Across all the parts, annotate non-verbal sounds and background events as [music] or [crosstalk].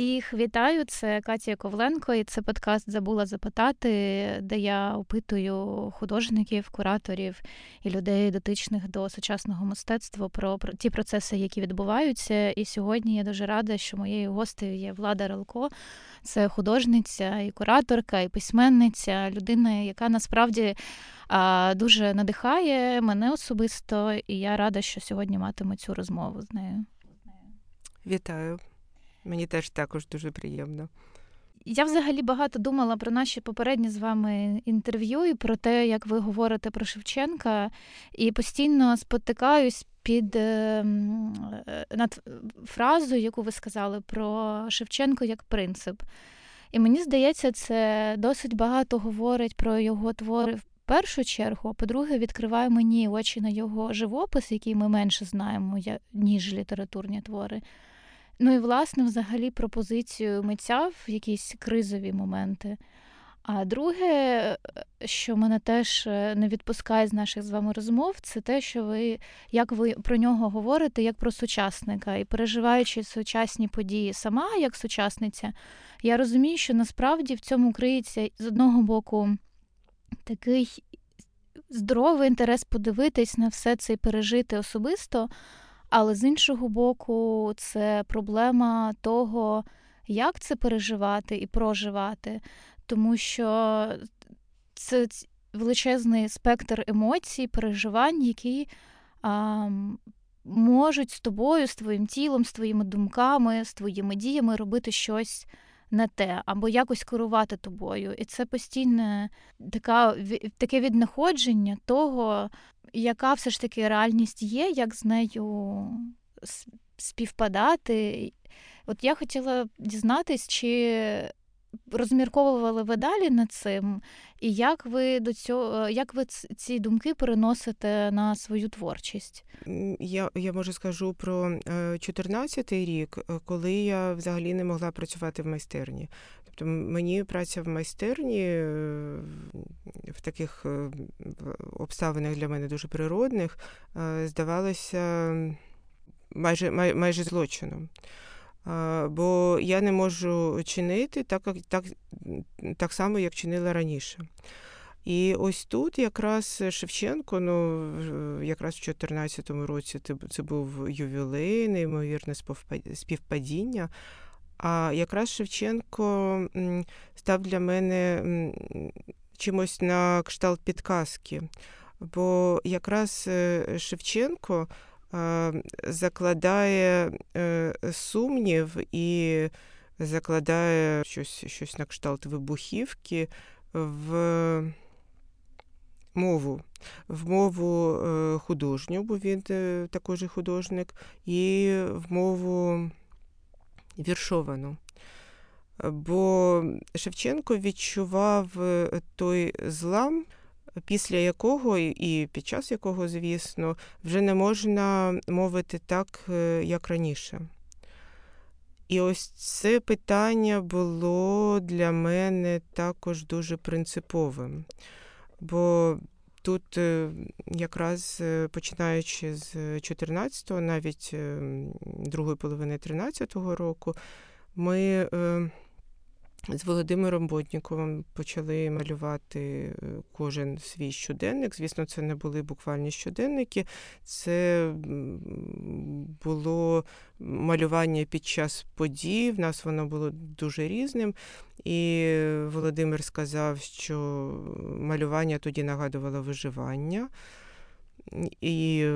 Всіх вітаю, це Катя Ковленко, і це подкаст Забула запитати, де я опитую художників, кураторів і людей, дотичних до сучасного мистецтва про, ті процеси, які відбуваються. І сьогодні я дуже рада, що моєю гостею є Влада Ралко. Це художниця, і кураторка, і письменниця, людина, яка насправді дуже надихає мене особисто, і я рада, що сьогодні матиму цю розмову з нею. Вітаю. Мені теж також дуже приємно. Я взагалі багато думала про наші попередні з вами інтерв'ю і про те, як ви говорите про Шевченка, і постійно спотикаюсь під е, над фразою, яку ви сказали, про Шевченко як принцип. І мені здається, це досить багато говорить про його твори в першу чергу, а по-друге, відкриває мені очі на його живопис, який ми менше знаємо, ніж літературні твори. Ну і власне, взагалі, пропозицію митця в якісь кризові моменти. А друге, що мене теж е, не відпускає з наших з вами розмов, це те, що ви як ви про нього говорите, як про сучасника, і переживаючи сучасні події сама як сучасниця, я розумію, що насправді в цьому криється з одного боку такий здоровий інтерес подивитись на все це і пережити особисто. Але з іншого боку, це проблема того, як це переживати і проживати, тому що це величезний спектр емоцій, переживань, які а, можуть з тобою, з твоїм тілом, з твоїми думками, з твоїми діями робити щось не те, або якось керувати тобою. І це постійне така, таке віднаходження того, яка все ж таки реальність є, як з нею співпадати. От я хотіла дізнатись, чи розмірковували ви далі над цим, і як ви до цього, як ви ці думки переносите на свою творчість? Я я може скажу про 14-й е, рік, е, коли я взагалі не могла працювати в майстерні. Тобто мені праця в майстерні е, в таких обставинах для мене дуже природних здавалося майже майже злочином. Бо я не можу чинити так, так, так само, як чинила раніше. І ось тут якраз Шевченко, ну якраз в 2014 році це був ювілей, неймовірне співпадіння. А якраз Шевченко став для мене чимось на кшталт підказки. Бо якраз е, Шевченко закладає е, сумнів і закладає щось щось на кшталт вибухівки в мову, в мову е, художню, бо він також художник, і в мову віршовану. Бо Шевченко відчував той злам після якого і під час якого, звісно, вже не можна мовити так, е, як раніше. І ось це питання було для мене також дуже принциповим. Бо тут, е, якраз е, починаючи з 14-го, навіть другої половини 13-го року, ми з Володимиром Бодніковим почали малювати е, кожен свій щоденник. Звісно, це не були буквальні щоденники, це було малювання під час подій. В нас воно було дуже різним. І Володимир сказав, що малювання тоді нагадувало виживання. І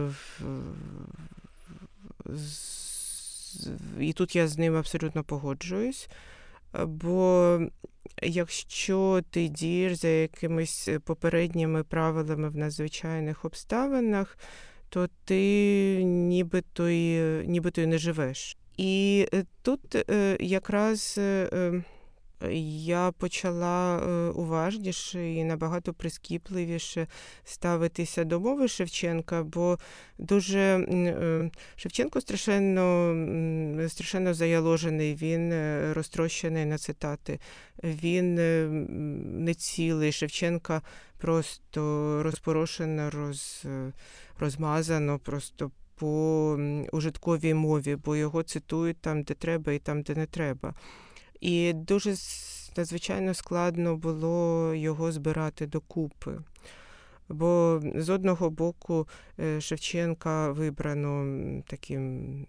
і тут я з ним абсолютно погоджуюсь. Бо якщо ти дієш за якимись попередніми правилами в надзвичайних обставинах, то ти нібито й, нібито й не живеш. І е, тут е, якраз е, я почала е, уважніше і набагато прискіпливіше ставитися до мови Шевченка, бо дуже е, Шевченко страшенно страшенно заяложений, він е, розтрощений на цитати, він не цілий. Шевченка просто розпорошено, роз, розмазано, просто по ужитковій мові, бо його цитують там, де треба, і там, де не треба. І дуже надзвичайно складно було його збирати докупи. Бо з одного боку е, Шевченка вибрано таким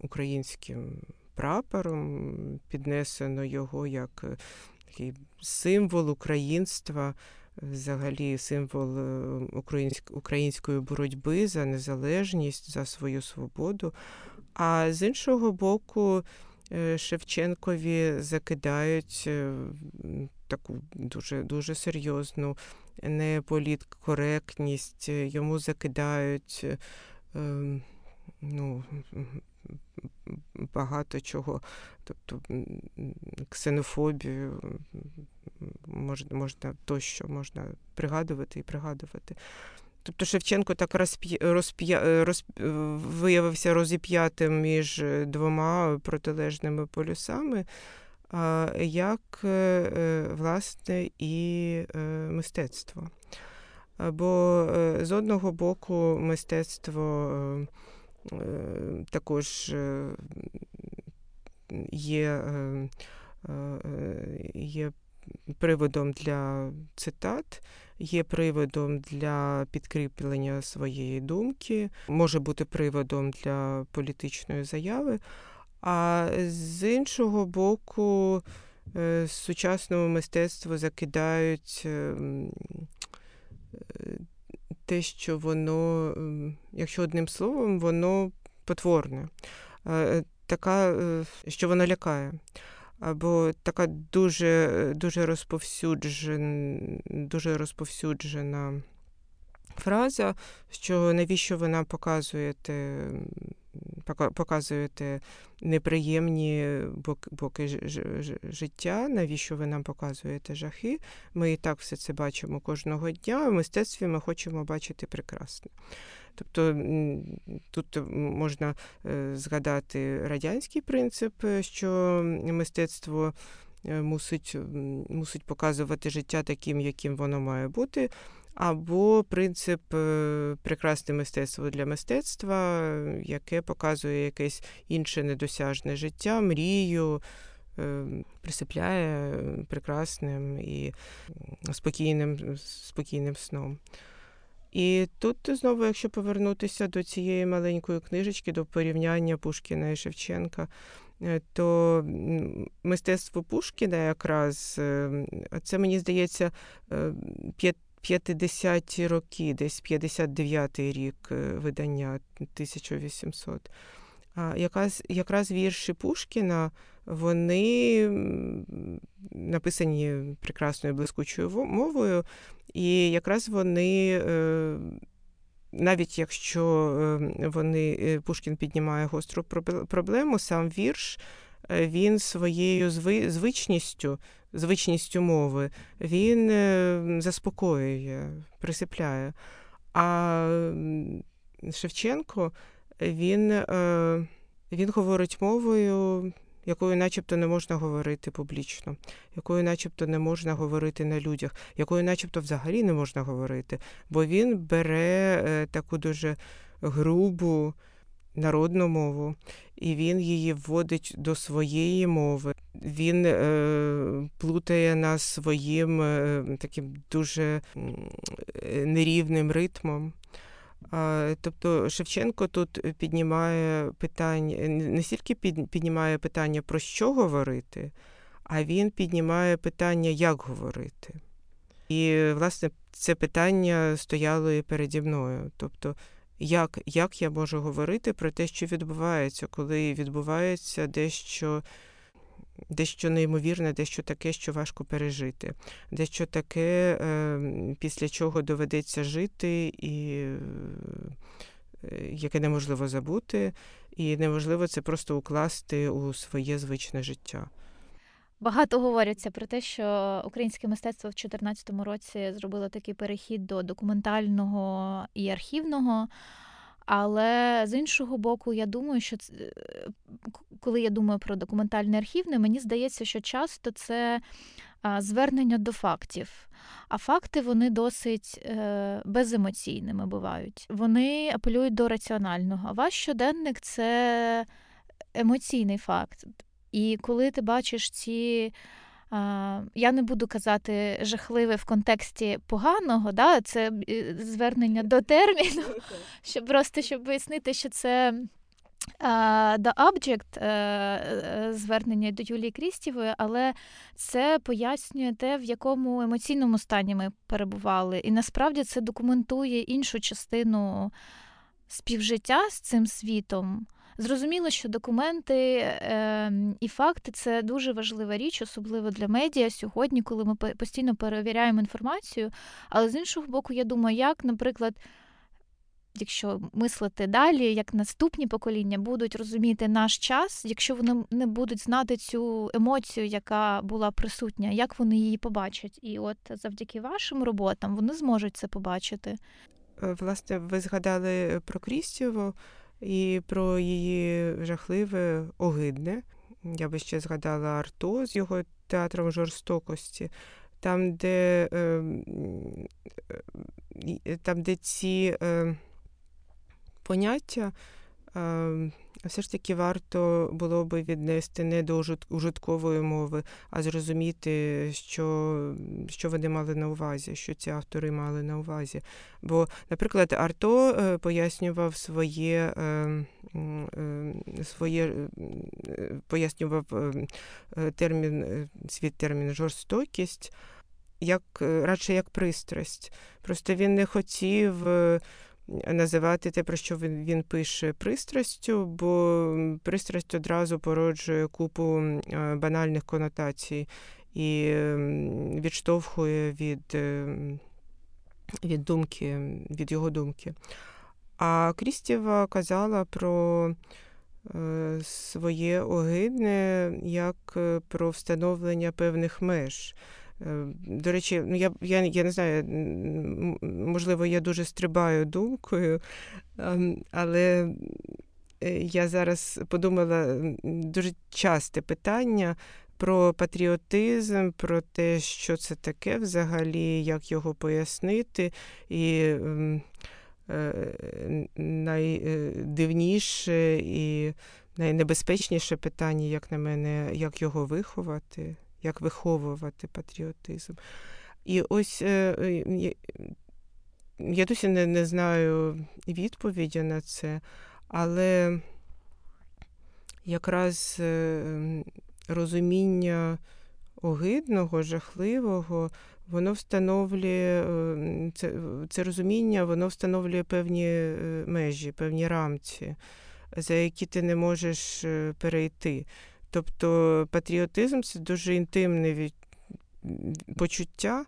українським прапором, піднесено його як е, такий символ українства, взагалі символ е, української боротьби за незалежність, за свою свободу. А з іншого боку, Шевченкові закидають таку дуже дуже серйозну неполіткоректність, йому закидають ем, ну, багато чого, тобто ксенофобію, можна, можна тощо можна пригадувати і пригадувати. Тобто Шевченко так розп'я, розп'я, розп... виявився розіп'ятим між двома протилежними полюсами як е, е, власне і е, мистецтво. Бо з одного боку мистецтво також є, є приводом для цитат, є приводом для підкріплення своєї думки, може бути приводом для політичної заяви. А з іншого боку, е, сучасному мистецтву закидають ем, е, те, що воно, ем, якщо одним словом, воно потворне, е, така, що воно лякає. Або така дуже дуже розповсюджена, дуже розповсюджена фраза, що навіщо вона показуєте показуєте неприємні боки життя, навіщо ви нам показуєте жахи? Ми і так все це бачимо кожного дня, в мистецтві ми хочемо бачити прекрасне. Тобто тут можна е, згадати радянський принцип, е, що мистецтво е, мусить, мусить показувати життя таким, яким воно має бути або принцип е, прекрасне мистецтво для мистецтва, яке показує якесь інше недосяжне життя, мрію. Е, присипляє прекрасним і спокійним спокійним сном. І тут знову, якщо повернутися до цієї маленької книжечки, до порівняння Пушкіна і Шевченка, е, то мистецтво Пушкіна якраз це мені здається 50-ті роки, десь 59-й рік е, видання 1800. А якраз, якраз вірші Пушкіна, вони написані прекрасною блискучою мовою, і якраз вони. Е, навіть якщо е, вони Пушкін піднімає гостру проблему, сам вірш він своєю звичністю звичністю мови, він е, заспокоює, присипляє. А Шевченко він, е, він говорить мовою. Якою начебто не можна говорити публічно, якою начебто не можна говорити на людях, якою начебто взагалі не можна говорити, бо він бере е, таку дуже грубу народну мову, і він її вводить до своєї мови. Він е, плутає нас своїм е, таким дуже нерівним ритмом. Тобто Шевченко тут піднімає питання, не стільки піднімає питання, про що говорити, а він піднімає питання, як говорити. І, власне, це питання стояло і переді мною. Тобто, як як я можу говорити про те, що відбувається, коли відбувається дещо дещо неймовірне, дещо таке, що важко пережити, дещо таке, ем, після чого доведеться жити, і е, яке неможливо забути, і неможливо це просто укласти у своє звичне життя. Багато говоряться про те, що українське мистецтво в 2014 році зробило такий перехід до документального і архівного. Але з іншого боку, я думаю, що це, коли я думаю про документальне архівне, мені здається, що часто це звернення до фактів. А факти вони досить е, беземоційними бувають. Вони апелюють до раціонального. Ваш щоденник це емоційний факт. І коли ти бачиш ці. Я не буду казати жахливе в контексті поганого, да? це е, звернення до терміну, [laughs] щоб просто щоб пояснити, що це The Object е, звернення до Юлії Крістівої, але це пояснює те, в якому емоційному стані ми перебували. І насправді це документує іншу частину співжиття з цим світом. Зрозуміло, що документи е, і факти це дуже важлива річ, особливо для медіа сьогодні, коли ми постійно перевіряємо інформацію. Але з іншого боку, я думаю, як, наприклад, якщо мислити далі, як наступні покоління будуть розуміти наш час, якщо вони не будуть знати цю емоцію, яка була присутня, як вони її побачать? І от завдяки вашим роботам вони зможуть це побачити. Е, власне, ви згадали про Крістєву і про її жахливе огидне. Я би ще згадала Арто з його театром жорстокості, там, де ем, е, там, де ці е, поняття ем, все ж таки варто було би віднести не до ужиткової мови, а зрозуміти, що що вони мали на увазі, що ці автори мали на увазі. Бо, наприклад, Арто е, пояснював своє ем, е, своє пояснював термін, свій термін жорстокість, як радше як пристрасть. Просто він не хотів називати те, про що він, він пише пристрастю, бо пристрасть одразу породжує купу банальних конотацій і відштовхує від, е, від думки, від його думки. А Крістєва казала про е, своє огидне як е, про встановлення певних меж. Е, до речі, ну я я, я не знаю, можливо, я дуже стрибаю думкою, ем, але е, я зараз подумала дуже часте питання про патріотизм, про те, що це таке взагалі, як його пояснити. І ем, е, найдивніше і найнебезпечніше питання, як на мене, як його виховати як виховувати патріотизм. І ось е, е, я досі не, не знаю відповіді на це, але якраз е, розуміння огидного, жахливого, воно встановлює це, це розуміння, воно встановлює певні межі, певні рамці, за які ти не можеш перейти. Тобто патріотизм це дуже інтимне від... почуття,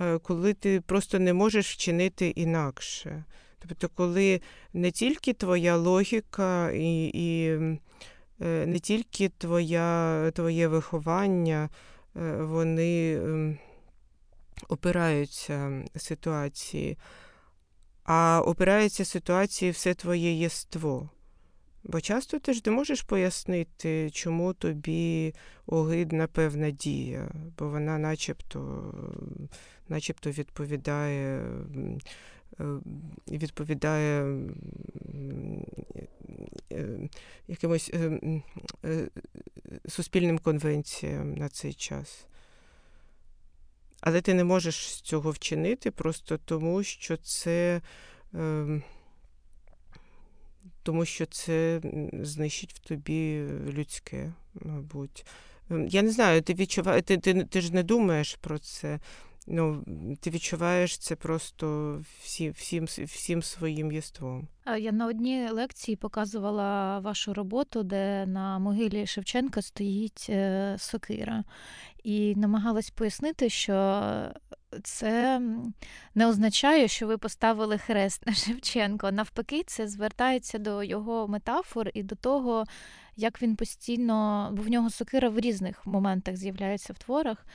е, коли ти просто не можеш вчинити інакше. Тобто, коли не тільки твоя логіка і і е, не тільки твоя, твоє виховання, е, вони опираються ситуації, а опирається ситуації все твоє єство. Бо часто ти ж не можеш пояснити, чому тобі огидна певна дія, бо вона начебто начебто відповідає е, відповідає е, якимось е, суспільним конвенціям на цей час. Але ти не можеш цього вчинити просто тому, що це. Тому що це знищить в тобі людське, мабуть. Ем, я не знаю, ти відчуваєш, ти, ти, ти ж не думаєш про це. Ну, Ти відчуваєш це просто всі, всім всім своїм єством. Я на одній лекції показувала вашу роботу, де на могилі Шевченка стоїть е, сокира, і намагалась пояснити, що це не означає, що ви поставили хрест на Шевченко. Навпаки, це звертається до його метафор і до того, як він постійно, бо в нього сокира в різних моментах з'являється в творах.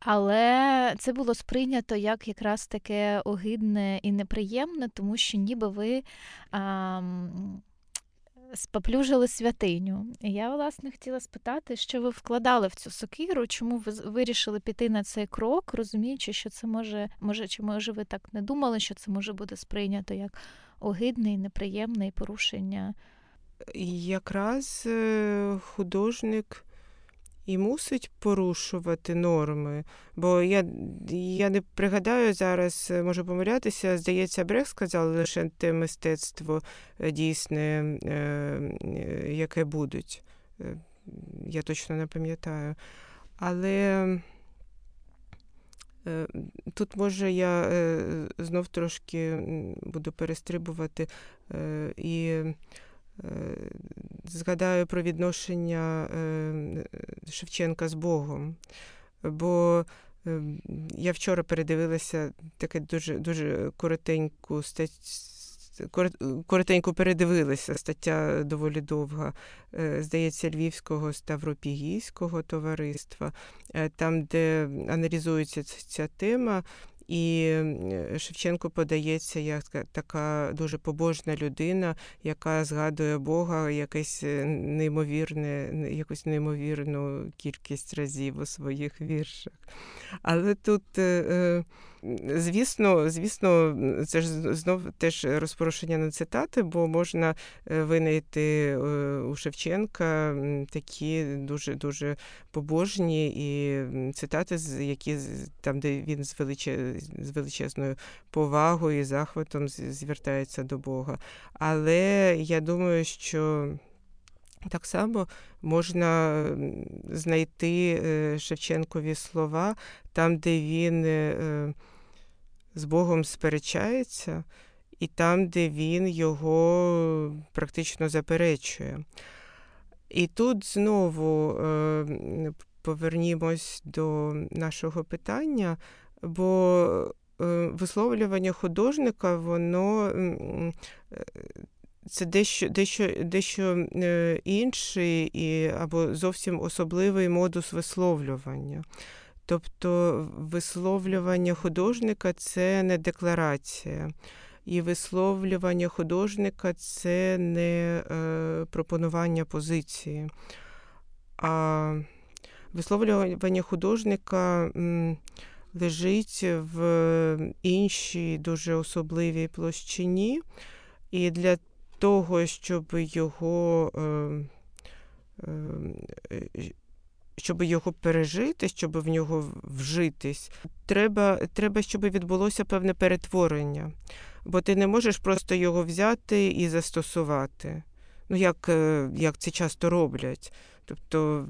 Але це було сприйнято як якраз таке огидне і неприємне, тому що ніби ви а, споплюжили святиню. І я, власне, хотіла спитати, що ви вкладали в цю сокиру, чому ви вирішили піти на цей крок, розуміючи, що це може, може, чи може ви так не думали, що це може бути сприйнято як огидне і неприємне порушення? Якраз е, художник і мусить порушувати норми. Бо я я не пригадаю зараз, е, можу помилятися, здається, Брех сказав лише те мистецтво е, дійсне, е, яке будуть. Я точно не пам'ятаю. Але тут, може, я знов трошки буду перестрибувати і згадаю про відношення е, Шевченка з Богом. Бо е, я вчора передивилася таке дуже дуже коротеньку статтю. Коротенько передивилася, стаття доволі довга, е, здається, Львівського Ставропігійського товариства, там, де аналізується ця тема, і Шевченко подається як така дуже побожна людина, яка згадує Бога якесь е, неймовірне, якусь неймовірну кількість разів у своїх віршах. Але тут, е, е, звісно, звісно, це ж знов теж розпорушення на цитати, бо можна винайти у Шевченка такі дуже дуже побожні і цитати, які там, де він з з величезною повагою і захватом звертається до Бога. Але я думаю, що так само можна знайти е, Шевченкові слова там, де він е, з Богом сперечається, і там, де він його практично заперечує. І тут знову е, повернімось до нашого питання бо е, висловлювання художника, воно е, це дещо дещо, дещо інший і, або зовсім особливий модус висловлювання. Тобто висловлювання художника це не декларація. І висловлювання художника це не е, пропонування позиції. А висловлювання художника лежить в іншій дуже особливій площині, і для того, щоб його ем, ем, щоб його пережити, щоб в нього вжитись, треба, треба, щоб відбулося певне перетворення. Бо ти не можеш просто його взяти і застосувати. Ну, як е, як це часто роблять. Тобто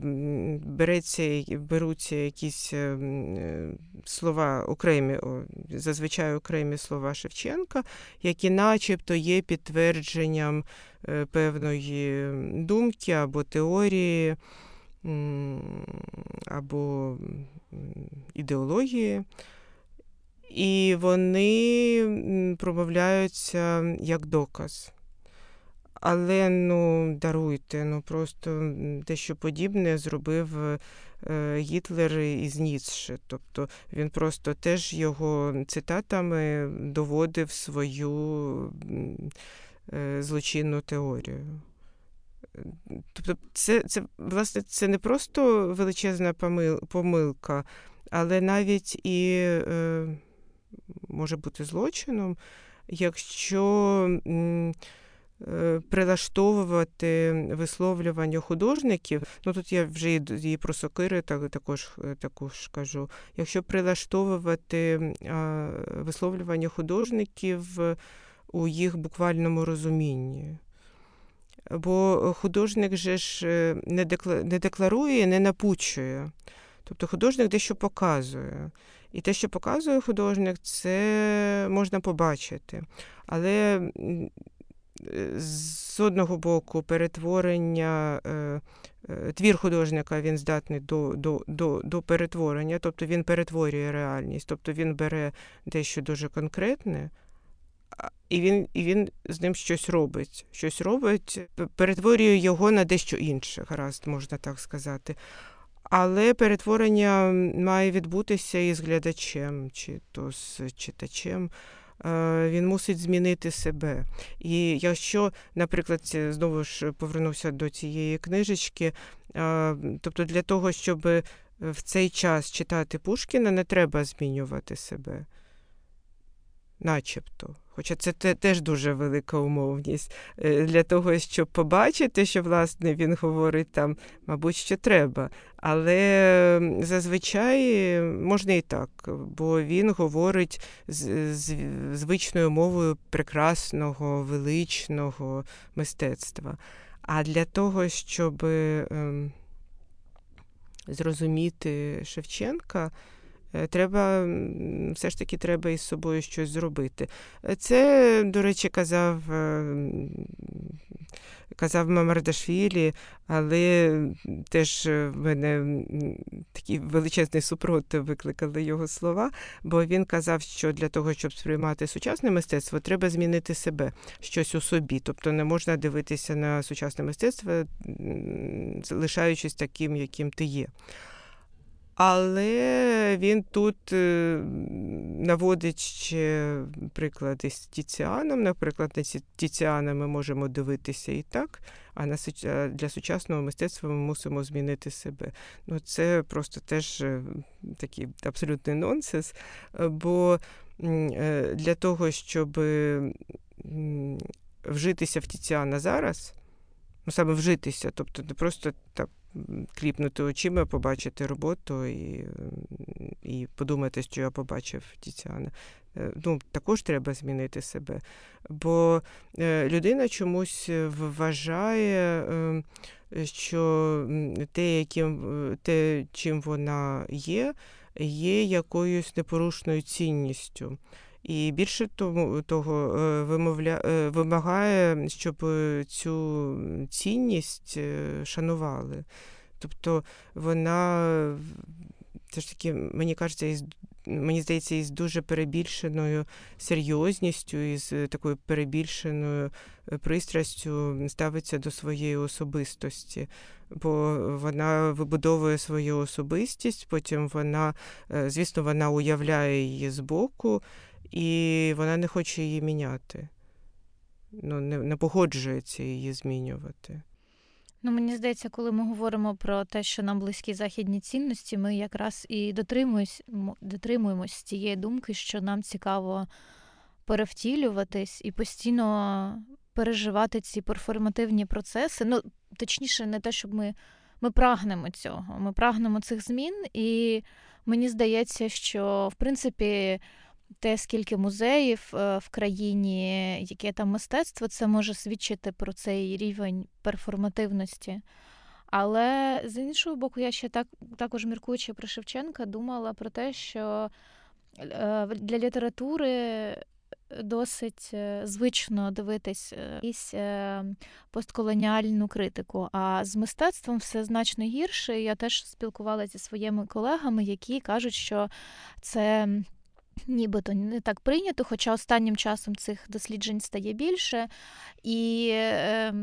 береться, беруться якісь е, слова окремі, зазвичай окремі слова Шевченка, які начебто є підтвердженням е, певної думки або теорії, або ідеології. І вони промовляються як доказ. Але ну даруйте, ну просто дещо подібне зробив е, Гітлер із Ніцше. Тобто він просто теж його цитатами доводив свою е, злочинну теорію. Тобто, це, це, власне, це не просто величезна помилка, але навіть і е, може бути злочином, якщо. Е, прилаштовувати висловлювання художників. Ну тут я вже і про сокири також е, також кажу. Якщо прилаштовувати висловлювання художників у їх буквальному розумінні. Бо художник же ж е, не декларує, не напучує. Тобто художник дещо показує. І те, що показує художник, це можна побачити. Але з одного боку, перетворення, е, е, твір художника він здатний до, до, до, до перетворення, тобто він перетворює реальність, тобто він бере дещо дуже конкретне. І він і він з ним щось робить. Щось робить, перетворює його на дещо інше, гаразд, можна так сказати. Але перетворення має відбутися із глядачем, чи то з читачем. він мусить змінити себе. І якщо, наприклад, знову ж повернувся до цієї книжечки, тобто для того, щоб в цей час читати Пушкіна, не треба змінювати себе начебто. Хоча це теж дуже велика умовність. Е, для того, щоб побачити, що власне він говорить там, мабуть, що треба. Але зазвичай можна і так, бо він говорить з, з звичною мовою прекрасного, величного мистецтва. А для того, щоб ем, зрозуміти Шевченка, треба все ж таки треба із собою щось зробити. Е, це, до речі, казав е, казав Мамардашвілі, але теж в мене такий величезний супротив викликали його слова, бо він казав, що для того, щоб сприймати сучасне мистецтво, треба змінити себе, щось у собі. Тобто не можна дивитися на сучасне мистецтво, лишаючись таким, яким ти є. Але він тут е, наводить ще приклади з Тіціаном. Наприклад, на Тіціана ми можемо дивитися і так, а для сучасного мистецтва ми мусимо змінити себе. Ну, Це просто теж е, такий абсолютний нонсенс. Бо е, для того, щоб вжитися в Тіціана зараз, ну саме вжитися, тобто не просто так кліпнути очима, побачити роботу і і подумати, що я побачив Тіціана. Е, ну, Також треба змінити себе. Бо е, людина чомусь вважає, ем, що те, яким, те, чим вона є, є якоюсь непорушною цінністю. І більше того, того е, вимовля... Е, вимагає, щоб цю цінність е, шанували. Тобто вона все ж таки, мені кажеться, із Мені здається, із дуже перебільшеною серйозністю, із такою перебільшеною пристрастю ставиться до своєї особистості, бо вона вибудовує свою особистість, потім вона, звісно, вона уявляє її збоку, і вона не хоче її міняти, ну, не, не погоджується її змінювати. Ну, мені здається, коли ми говоримо про те, що нам близькі західні цінності, ми якраз і дотримуємось, дотримуємось цієї думки, що нам цікаво перевтілюватись і постійно переживати ці перформативні процеси. Ну, точніше, не те, щоб ми ми прагнемо цього. Ми прагнемо цих змін, і мені здається, що в принципі те, скільки музеїв е, в країні, яке там мистецтво, це може свідчити про цей рівень перформативності. Але з іншого боку, я ще так також міркуючи про Шевченка, думала про те, що е, для літератури досить е, звично дивитись якусь постколоніальну критику. А з мистецтвом все значно гірше. Я теж спілкувалася зі своїми колегами, які кажуть, що це нібито не так прийнято, хоча останнім часом цих досліджень стає більше. І е,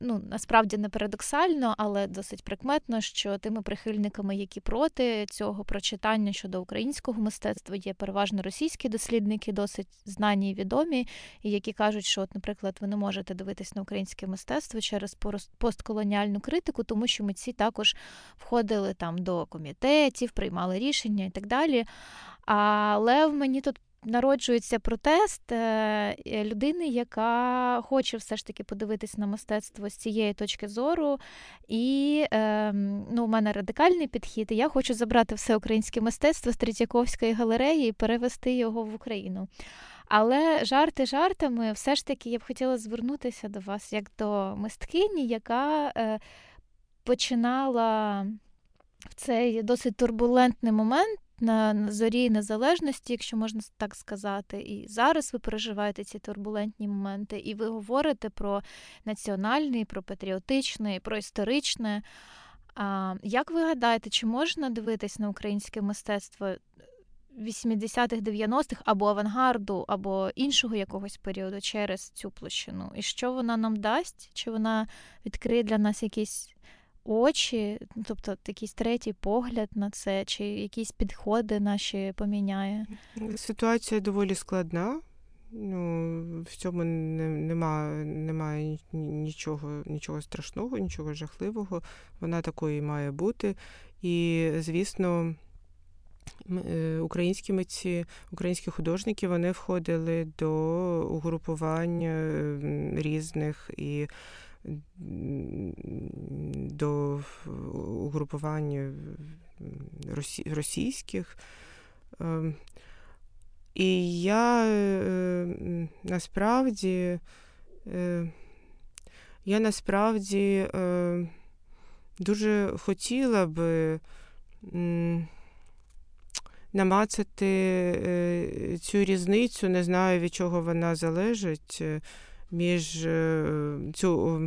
ну, насправді не парадоксально, але досить прикметно, що тими прихильниками, які проти цього прочитання щодо українського мистецтва, є переважно російські дослідники, досить знані і відомі, і які кажуть, що, от, наприклад, ви не можете дивитись на українське мистецтво через постколоніальну критику, тому що митці також входили там до комітетів, приймали рішення і так далі. Але в мені тут народжується протест е, людини, яка хоче все ж таки подивитись на мистецтво з цієї точки зору. І ем, ну, у мене радикальний підхід. Я хочу забрати все українське мистецтво з Третьяковської галереї і перевести його в Україну. Але жарти жартами, все ж таки, я б хотіла звернутися до вас як до мисткині, яка е, починала в цей досить турбулентний момент на зорі незалежності, якщо можна так сказати, і зараз ви переживаєте ці турбулентні моменти, і ви говорите про національне, про патріотичне, про історичне. А, Як ви гадаєте, чи можна дивитись на українське мистецтво 80-х, 90-х або авангарду, або іншого якогось періоду через цю площину? І що вона нам дасть? Чи вона відкриє для нас якісь очі, ну, тобто якийсь третій погляд на це, чи якісь підходи наші поміняє? Ситуація доволі складна. Ну, в цьому немає немає нічого нічого страшного, нічого жахливого. Вона такою має бути. І, звісно, е, українські митці, українські художники вони входили до угрупувань різних і до угрупувань російських. Ем, і я е, насправді е, я насправді е, дуже хотіла би намацати цю різницю, не знаю, від чого вона залежить, між цю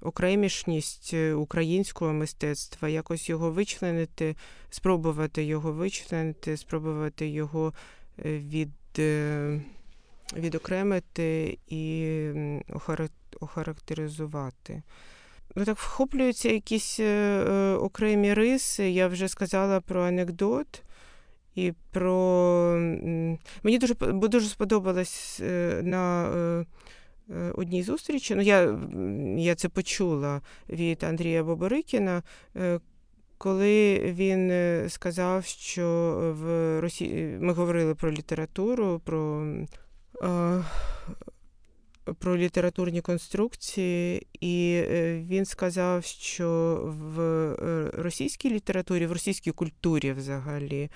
окремішність українського мистецтва, якось його вичленити, спробувати його вичленити, спробувати його від, е, відокремити і охарактеризувати. Ну, так вхоплюються якісь е, е, окремі риси. Я вже сказала про анекдот. І про мені дуже дуже сподобалось на одній зустрічі. Ну, я я це почула від Андрія Боборикіна, коли він е, сказав, що в Росії ми говорили про літературу, про про літературні конструкції, і е, він сказав, що в е, російській літературі, в російській культурі взагалі,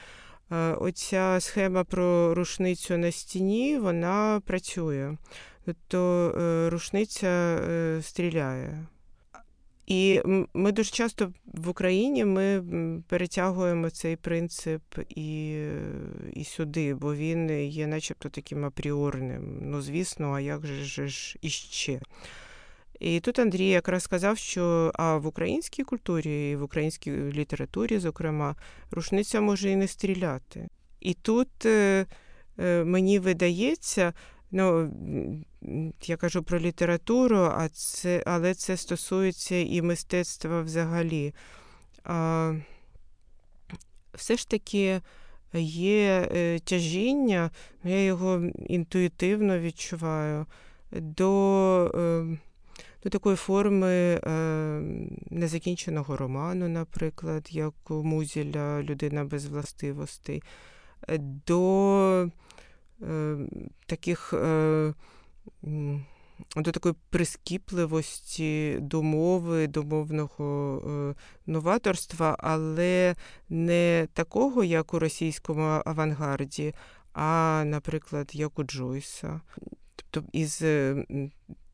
оця схема про рушницю на стіні вона працює. Тобто рушниця стріляє. І ми дуже часто в Україні ми перетягуємо цей принцип і і сюди, бо він є начебто таким апріорним. Ну, звісно, а як же ж іще? І тут Андрій якраз сказав, що а в українській культурі, і в українській літературі, зокрема, рушниця може і не стріляти. І тут е, е, мені видається, ну, я кажу про літературу, а це, але це стосується і мистецтва взагалі. А, Все ж таки є е, тяжіння, ну, я його інтуїтивно відчуваю, до е, до такої форми е, незакінченого роману, наприклад, як у Музіля Людина без властивостей, до таких до такої прискіпливості до мови, до мовного е, новаторства, але не такого, як у російському авангарді, а, наприклад, як у Джойса. Тобто із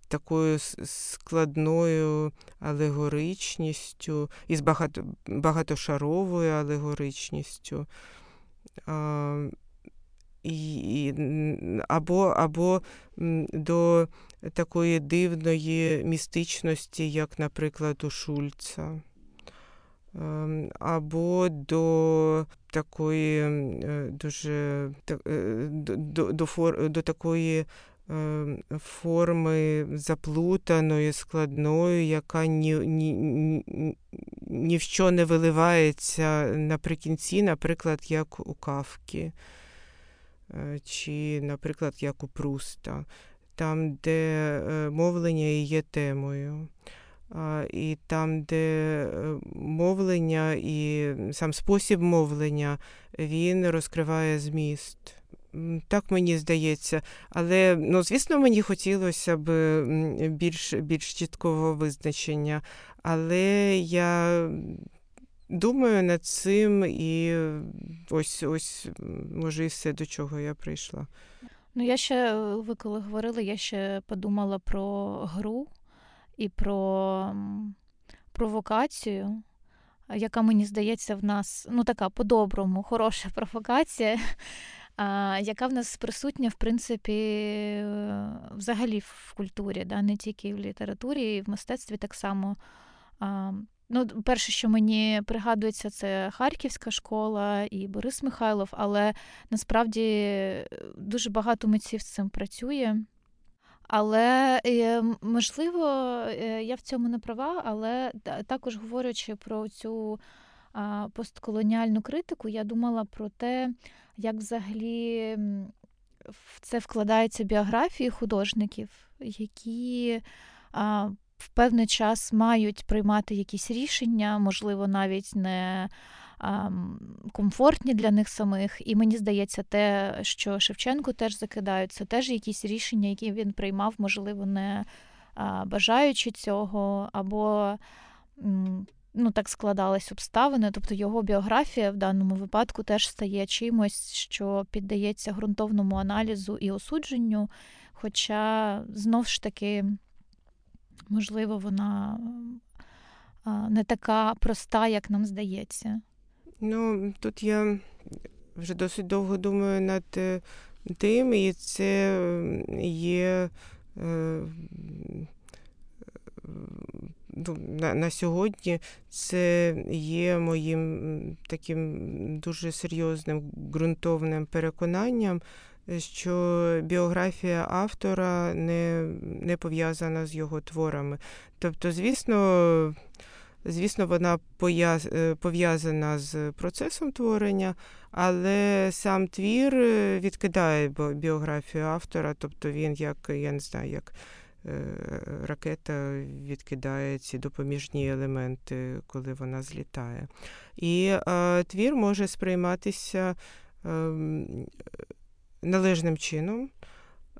такою складною алегоричністю, із багато, багатошаровою алегоричністю і, або, або до такої дивної містичності, як, наприклад, у Шульца. Ем, або до такої е, дуже е, до, до, фор, до такої ем, форми заплутаної, складної, яка ні, ні, ні, ні в що не виливається наприкінці, наприклад, як у Кавки. Е, чи, наприклад, як у Пруста, там, де е, мовлення є темою. І там, де е, мовлення і сам спосіб мовлення, він розкриває зміст. Так мені здається. Але, ну, звісно, мені хотілося б більш більш чіткого визначення. Але я Думаю над цим і ось ось може і все, до чого я прийшла. Ну, я ще, ви коли говорили, я ще подумала про гру і про провокацію, яка мені здається в нас ну така по-доброму, хороша провокація, [laughs] яка в нас присутня, в принципі, взагалі в культурі, да, не тільки в літературі, і в мистецтві так само. Ну, перше, що мені пригадується, це Харківська школа і Борис Михайлов, але насправді е, дуже багато митців з цим працює. Але е, можливо, е, я в цьому не права, але також говорячи про цю постколоніальну критику, я думала про те, як взагалі в це вкладаються біографії художників, які в певний час мають приймати якісь рішення, можливо, навіть не комфортні для них самих. І мені здається, те, що Шевченко теж закидають, це теж якісь рішення, які він приймав, можливо, не бажаючи цього, або ну, так складались обставини. Тобто його біографія в даному випадку теж стає чимось, що піддається ґрунтовному аналізу і осудженню. Хоча знов ж таки, можливо, вона не така проста, як нам здається. Ну, тут я вже досить довго думаю над е, тим, і це є. Е, на, на сьогодні це є моїм таким дуже серйозним ґрунтовним переконанням, що біографія автора не не пов'язана з його творами. Тобто, звісно, звісно, вона е, пов'язана з процесом творення, але сам твір відкидає біографію автора, тобто він як, я не знаю, як. Е, ракета відкидає ці допоміжні елементи, коли вона злітає. І е, твір може сприйматися е, належним чином.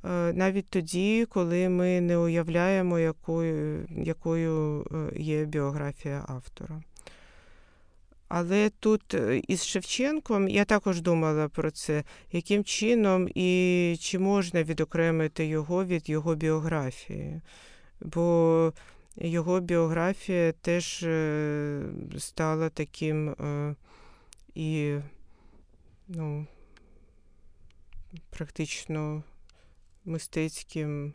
Е, навіть тоді, коли ми не уявляємо, якою якою е, є біографія автора. Але тут е, із Шевченком я також думала про це, яким чином і чи можна відокремити його від його біографії. Бо його біографія теж стала таким і ну, практично мистецьким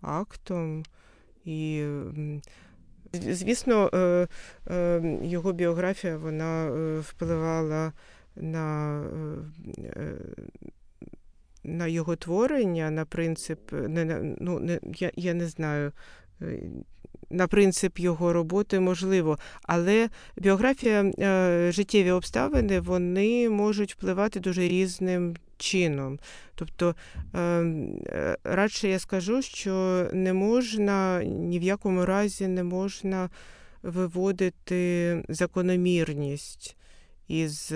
актом. І Звісно, е, е, його біографія вона е, впливала на на його творення, на принцип, ну, не, я, я не знаю. На принцип його роботи можливо, але біографія, життєві обставини вони можуть впливати дуже різним чином. Тобто, ем, е, радше я скажу, що не можна ні в якому разі не можна виводити закономірність із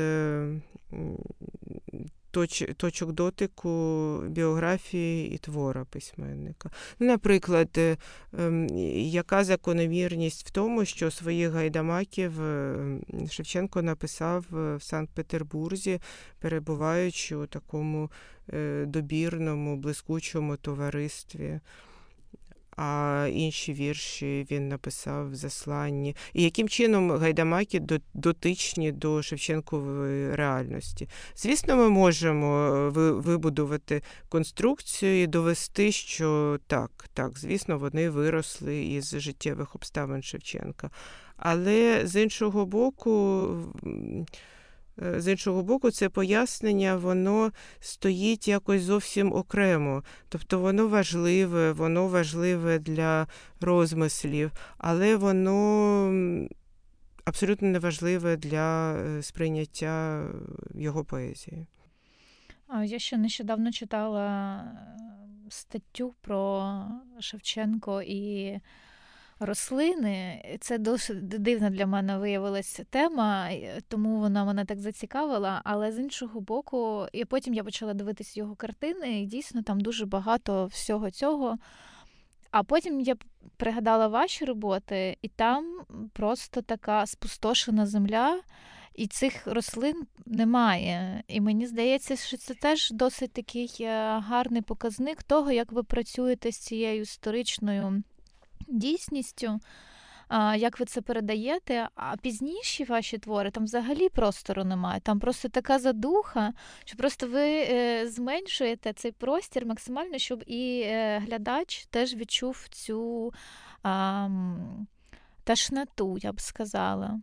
точ, точок дотику біографії і твора письменника. Ну, Наприклад, е, ем, яка закономірність в тому, що своїх гайдамаків е, Шевченко написав в Санкт-Петербурзі, перебуваючи у такому е, добірному, блискучому товаристві а інші вірші він написав в засланні. І яким чином гайдамаки дотичні до Шевченкової реальності? Звісно, ми можемо е, вибудувати конструкцію і довести, що так, так, звісно, вони виросли із життєвих обставин Шевченка. Але з іншого боку, з іншого боку, це пояснення, воно стоїть якось зовсім окремо. Тобто воно важливе, воно важливе для розмислів, але воно абсолютно не важливе для е, сприйняття його поезії. Я ще нещодавно читала е, статтю про Шевченко і рослини. Це досить дивна для мене виявилася тема, тому вона мене так зацікавила. Але з іншого боку, і потім я почала дивитися його картини, і дійсно там дуже багато всього цього. А потім я пригадала ваші роботи, і там просто така спустошена земля, і цих рослин немає. І мені здається, що це теж досить такий е, гарний показник того, як ви працюєте з цією історичною дійсністю. Як ви це передаєте? А пізніші ваші твори там взагалі простору немає. Там просто така задуха, що просто ви е, зменшуєте цей простір максимально, щоб і е, глядач теж відчув цю а, ташноту, я б сказала.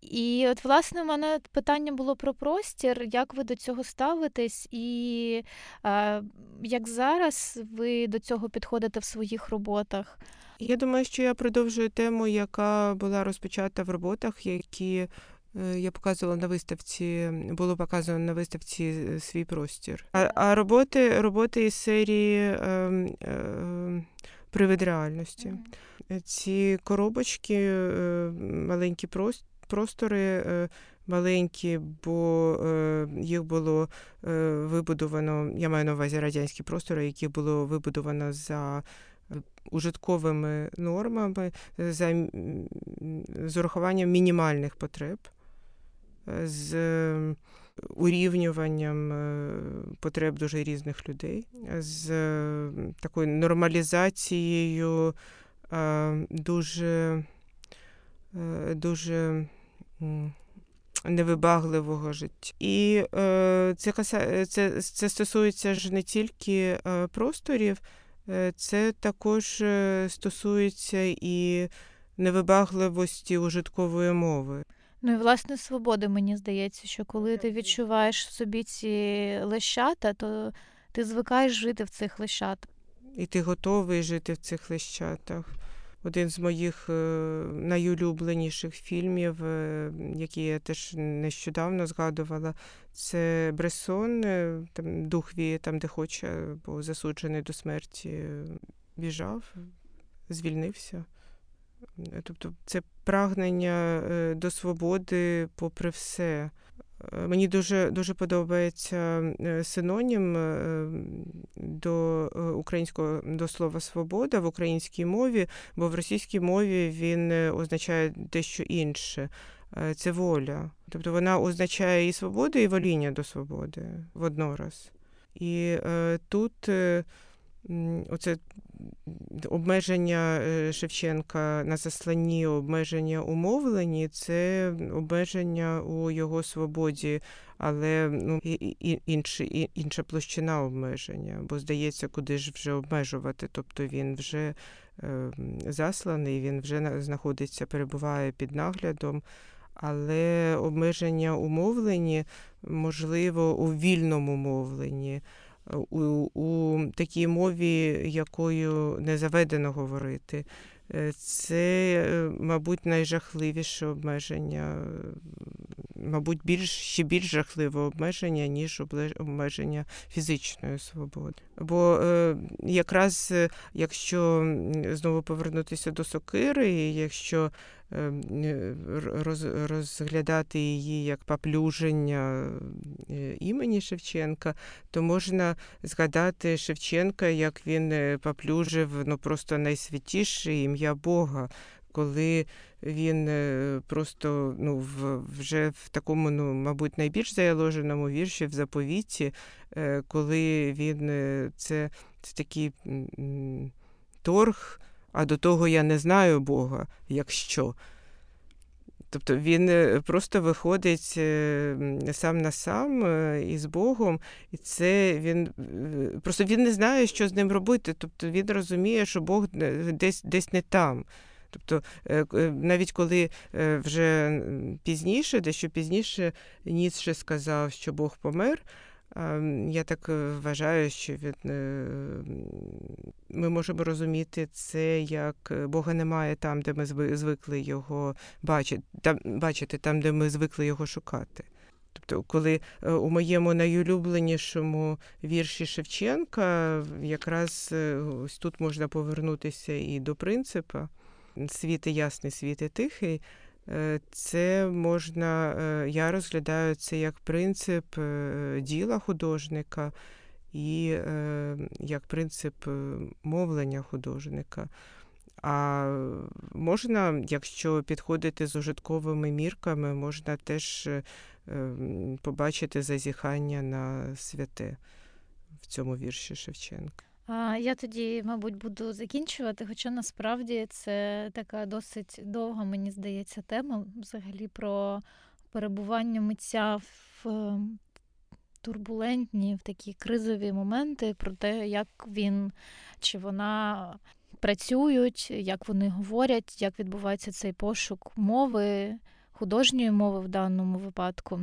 І от, власне, у мене питання було про простір, як ви до цього ставитесь, і а, як зараз ви до цього підходите в своїх роботах? Я думаю, що я продовжую тему, яка була розпочата в роботах, які Я показувала на виставці, було показано на виставці свій простір. А а роботи роботи із серії е, е, Привид реальності. Ці коробочки, е, маленькі простори, е, маленькі, бо е, їх було вибудовано, я маю на увазі радянські простори, які було вибудовано за ужитковими нормами, за, з урахуванням мінімальних потреб. з урівнюванням потреб дуже різних людей, з такою нормалізацією дуже дуже невибагливого життя. І це це, це стосується ж не тільки просторів, це також стосується і невибагливості ужиткової мови. Ну і власне свободи, мені здається, що коли ти відчуваєш в собі ці лещата, то ти звикаєш жити в цих лещатах. І ти готовий жити в цих лещатах. Один з моїх е, найулюбленіших фільмів, е, які я теж нещодавно згадувала, це Бресон, е, там дух віє там, де хоче, бо засуджений до смерті біжав, звільнився. Тобто це прагнення до свободи попри все. Е, мені дуже дуже подобається е, синонім до українського до слова свобода в українській мові, бо в російській мові він означає дещо інше. Це воля. Тобто вона означає і свободу, і воління до свободи воднораз. І е, тут е, оце обмеження е, Шевченка на засланні, обмеження умовлені це обмеження у його свободі, але ну, інша, інша площина обмеження, бо здається, куди ж вже обмежувати. Тобто він вже е, засланий, він вже знаходиться, перебуває під наглядом. Але обмеження умовлені можливо у вільному мовленні у, у такій мові, якою не заведено говорити. Е, це, е, мабуть, найжахливіше обмеження, мабуть, більш ще більш жахливе обмеження, ніж обмеження фізичної свободи. Бо е, якраз якщо знову повернутися до сокири, якщо Ем, роз, розглядати її як поплюження е, імені Шевченка, то можна згадати Шевченка, як він е, поплюжив ну, просто найсвятіше ім'я Бога. Коли він е, просто ну, вже в такому, ну, мабуть, найбільш заяложеному вірші в заповіті, коли він це, це такий торг а до того я не знаю Бога, якщо. Тобто він е, просто виходить е, сам на сам е, із Богом, і це він просто він не знає, що з ним робити. Тобто він розуміє, що Бог десь десь не там. Тобто, навіть коли вже пізніше, дещо пізніше, Ніцше сказав, що Бог помер. Я так е, вважаю, що від... Е, ми можемо розуміти це як е, Бога немає там, де ми звикли його бачити, там, бачити, там, де ми звикли його шукати. Тобто, коли у моєму найулюбленішому вірші Шевченка, якраз ось тут можна повернутися і до принципа світи ясний, світи тихий. Е, це можна, е, я розглядаю це як принцип е, діла художника і як принцип мовлення художника. А можна, якщо підходити з ужитковими мірками, можна теж побачити зазіхання на святе в цьому вірші Шевченка. Я тоді, мабуть, буду закінчувати, хоча насправді це така досить довга, мені здається, тема взагалі про перебування митця в ем, турбулентні, в такі кризові моменти, про те, як він чи вона працюють, як вони говорять, як відбувається цей пошук мови, художньої мови в даному випадку.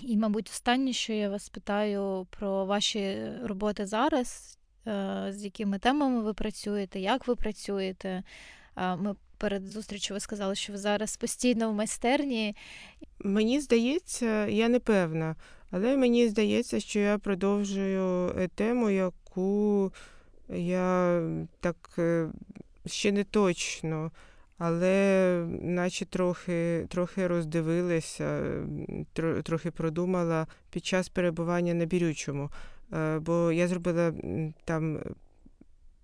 І, мабуть, останнє, що я вас питаю про ваші роботи зараз. Е, з якими темами ви працюєте, як ви працюєте. Ми перед зустрічю ви сказали, що ви зараз постійно в майстерні. Мені здається, я не певна, але мені здається, що я продовжую е, тему, яку я так е, ще не точно, але наче трохи трохи роздивилася, трохи продумала під час перебування на бірючому. Е, бо я зробила там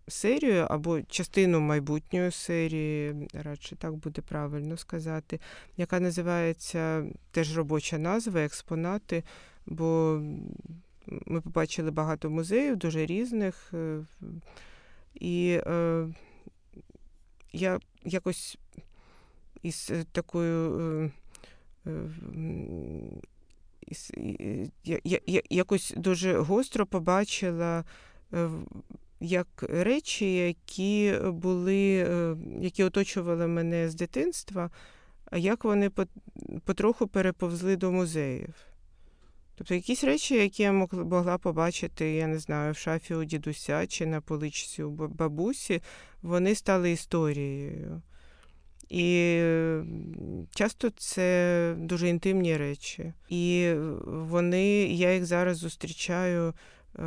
серію або частину майбутньої серії, радше так буде правильно сказати, яка називається теж робоча назва, експонати. Бо ми побачили багато музеїв, дуже різних. Е, і е, я якось із такою. Е, е, я, якось дуже гостро побачила е, як речі, які були, е, які оточували мене з дитинства, а як вони потроху переповзли до музеїв. Тобто якісь речі, які я могла побачити, я не знаю, в шафі у дідуся чи на поличці у бабусі, вони стали історією. І часто це дуже інтимні речі. І вони, я їх зараз зустрічаю е,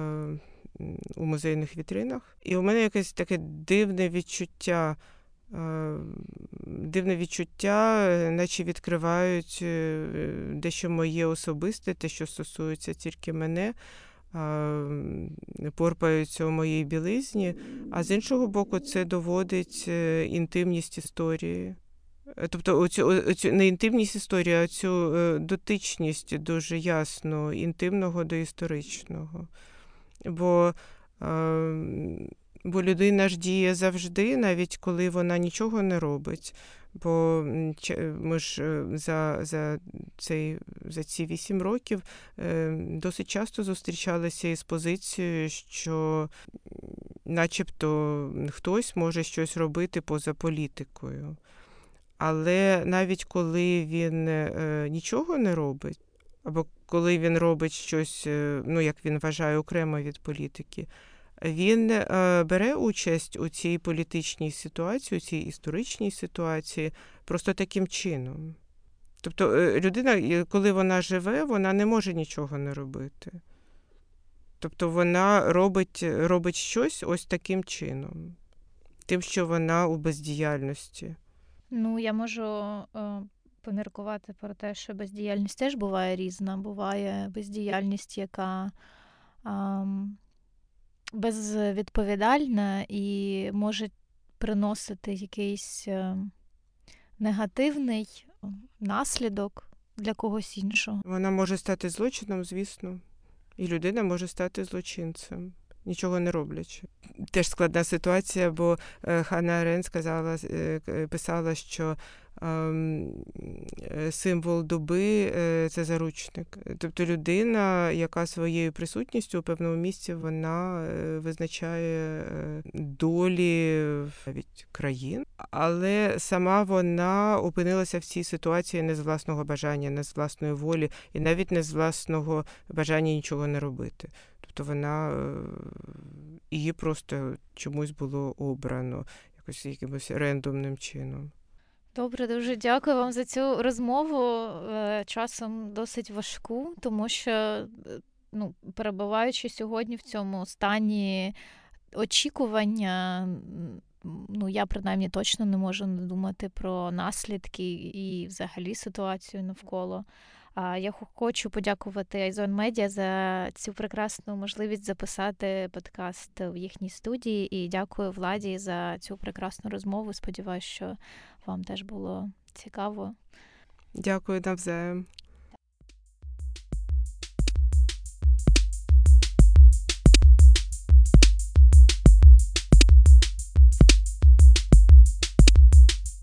у музейних вітринах. І у мене якесь таке дивне відчуття. Е, дивне відчуття, наче відкривають е, дещо моє особисте, те, що стосується тільки мене, порпаються у моїй білизні, а з іншого боку, це доводить е, інтимність історії. Тобто оцю, оцю не інтимність історії, а цю дотичність дуже ясно інтимного до історичного. Бо Бо людина ж діє завжди, навіть коли вона нічого не робить. Бо ми ж е, за за, цей, за ці вісім років е, досить часто зустрічалися із позицією, що начебто хтось може щось робити поза політикою. Але навіть коли він е, нічого не робить, або коли він робить щось, ну як він вважає, окремо від політики він е, бере участь у цій політичній ситуації, у цій історичній ситуації просто таким чином. Тобто е, людина, коли вона живе, вона не може нічого не робити. Тобто вона робить робить щось ось таким чином, тим, що вона у бездіяльності. Ну, я можу е, поміркувати про те, що бездіяльність теж буває різна. Буває бездіяльність, яка. Е, безвідповідальна і може приносити якийсь е, негативний наслідок для когось іншого. Вона може стати злочином, звісно, і людина може стати злочинцем. Нічого не роблячи. Теж складна ситуація, бо е, Ханна Арен сказала, е, писала, що Ем, символ доби е, це заручник. Тобто людина, яка своєю присутністю у певному місці вона визначає долі навіть країн, але сама вона опинилася в цій ситуації не з власного бажання, не з власної волі, і навіть не з власного бажання нічого не робити. Тобто вона її просто чомусь було обрано якось якимось рендомним чином. Добре, дуже дякую вам за цю розмову. Е, часом досить важку, тому що, е, ну, перебуваючи сьогодні в цьому стані очікування, ну я принаймні точно не можу не думати про наслідки і взагалі ситуацію навколо. Я хочу подякувати Айзон Медіа за цю прекрасну можливість записати подкаст в їхній студії. І дякую владі за цю прекрасну розмову. Сподіваюсь, що вам теж було цікаво. Дякую навзаєм.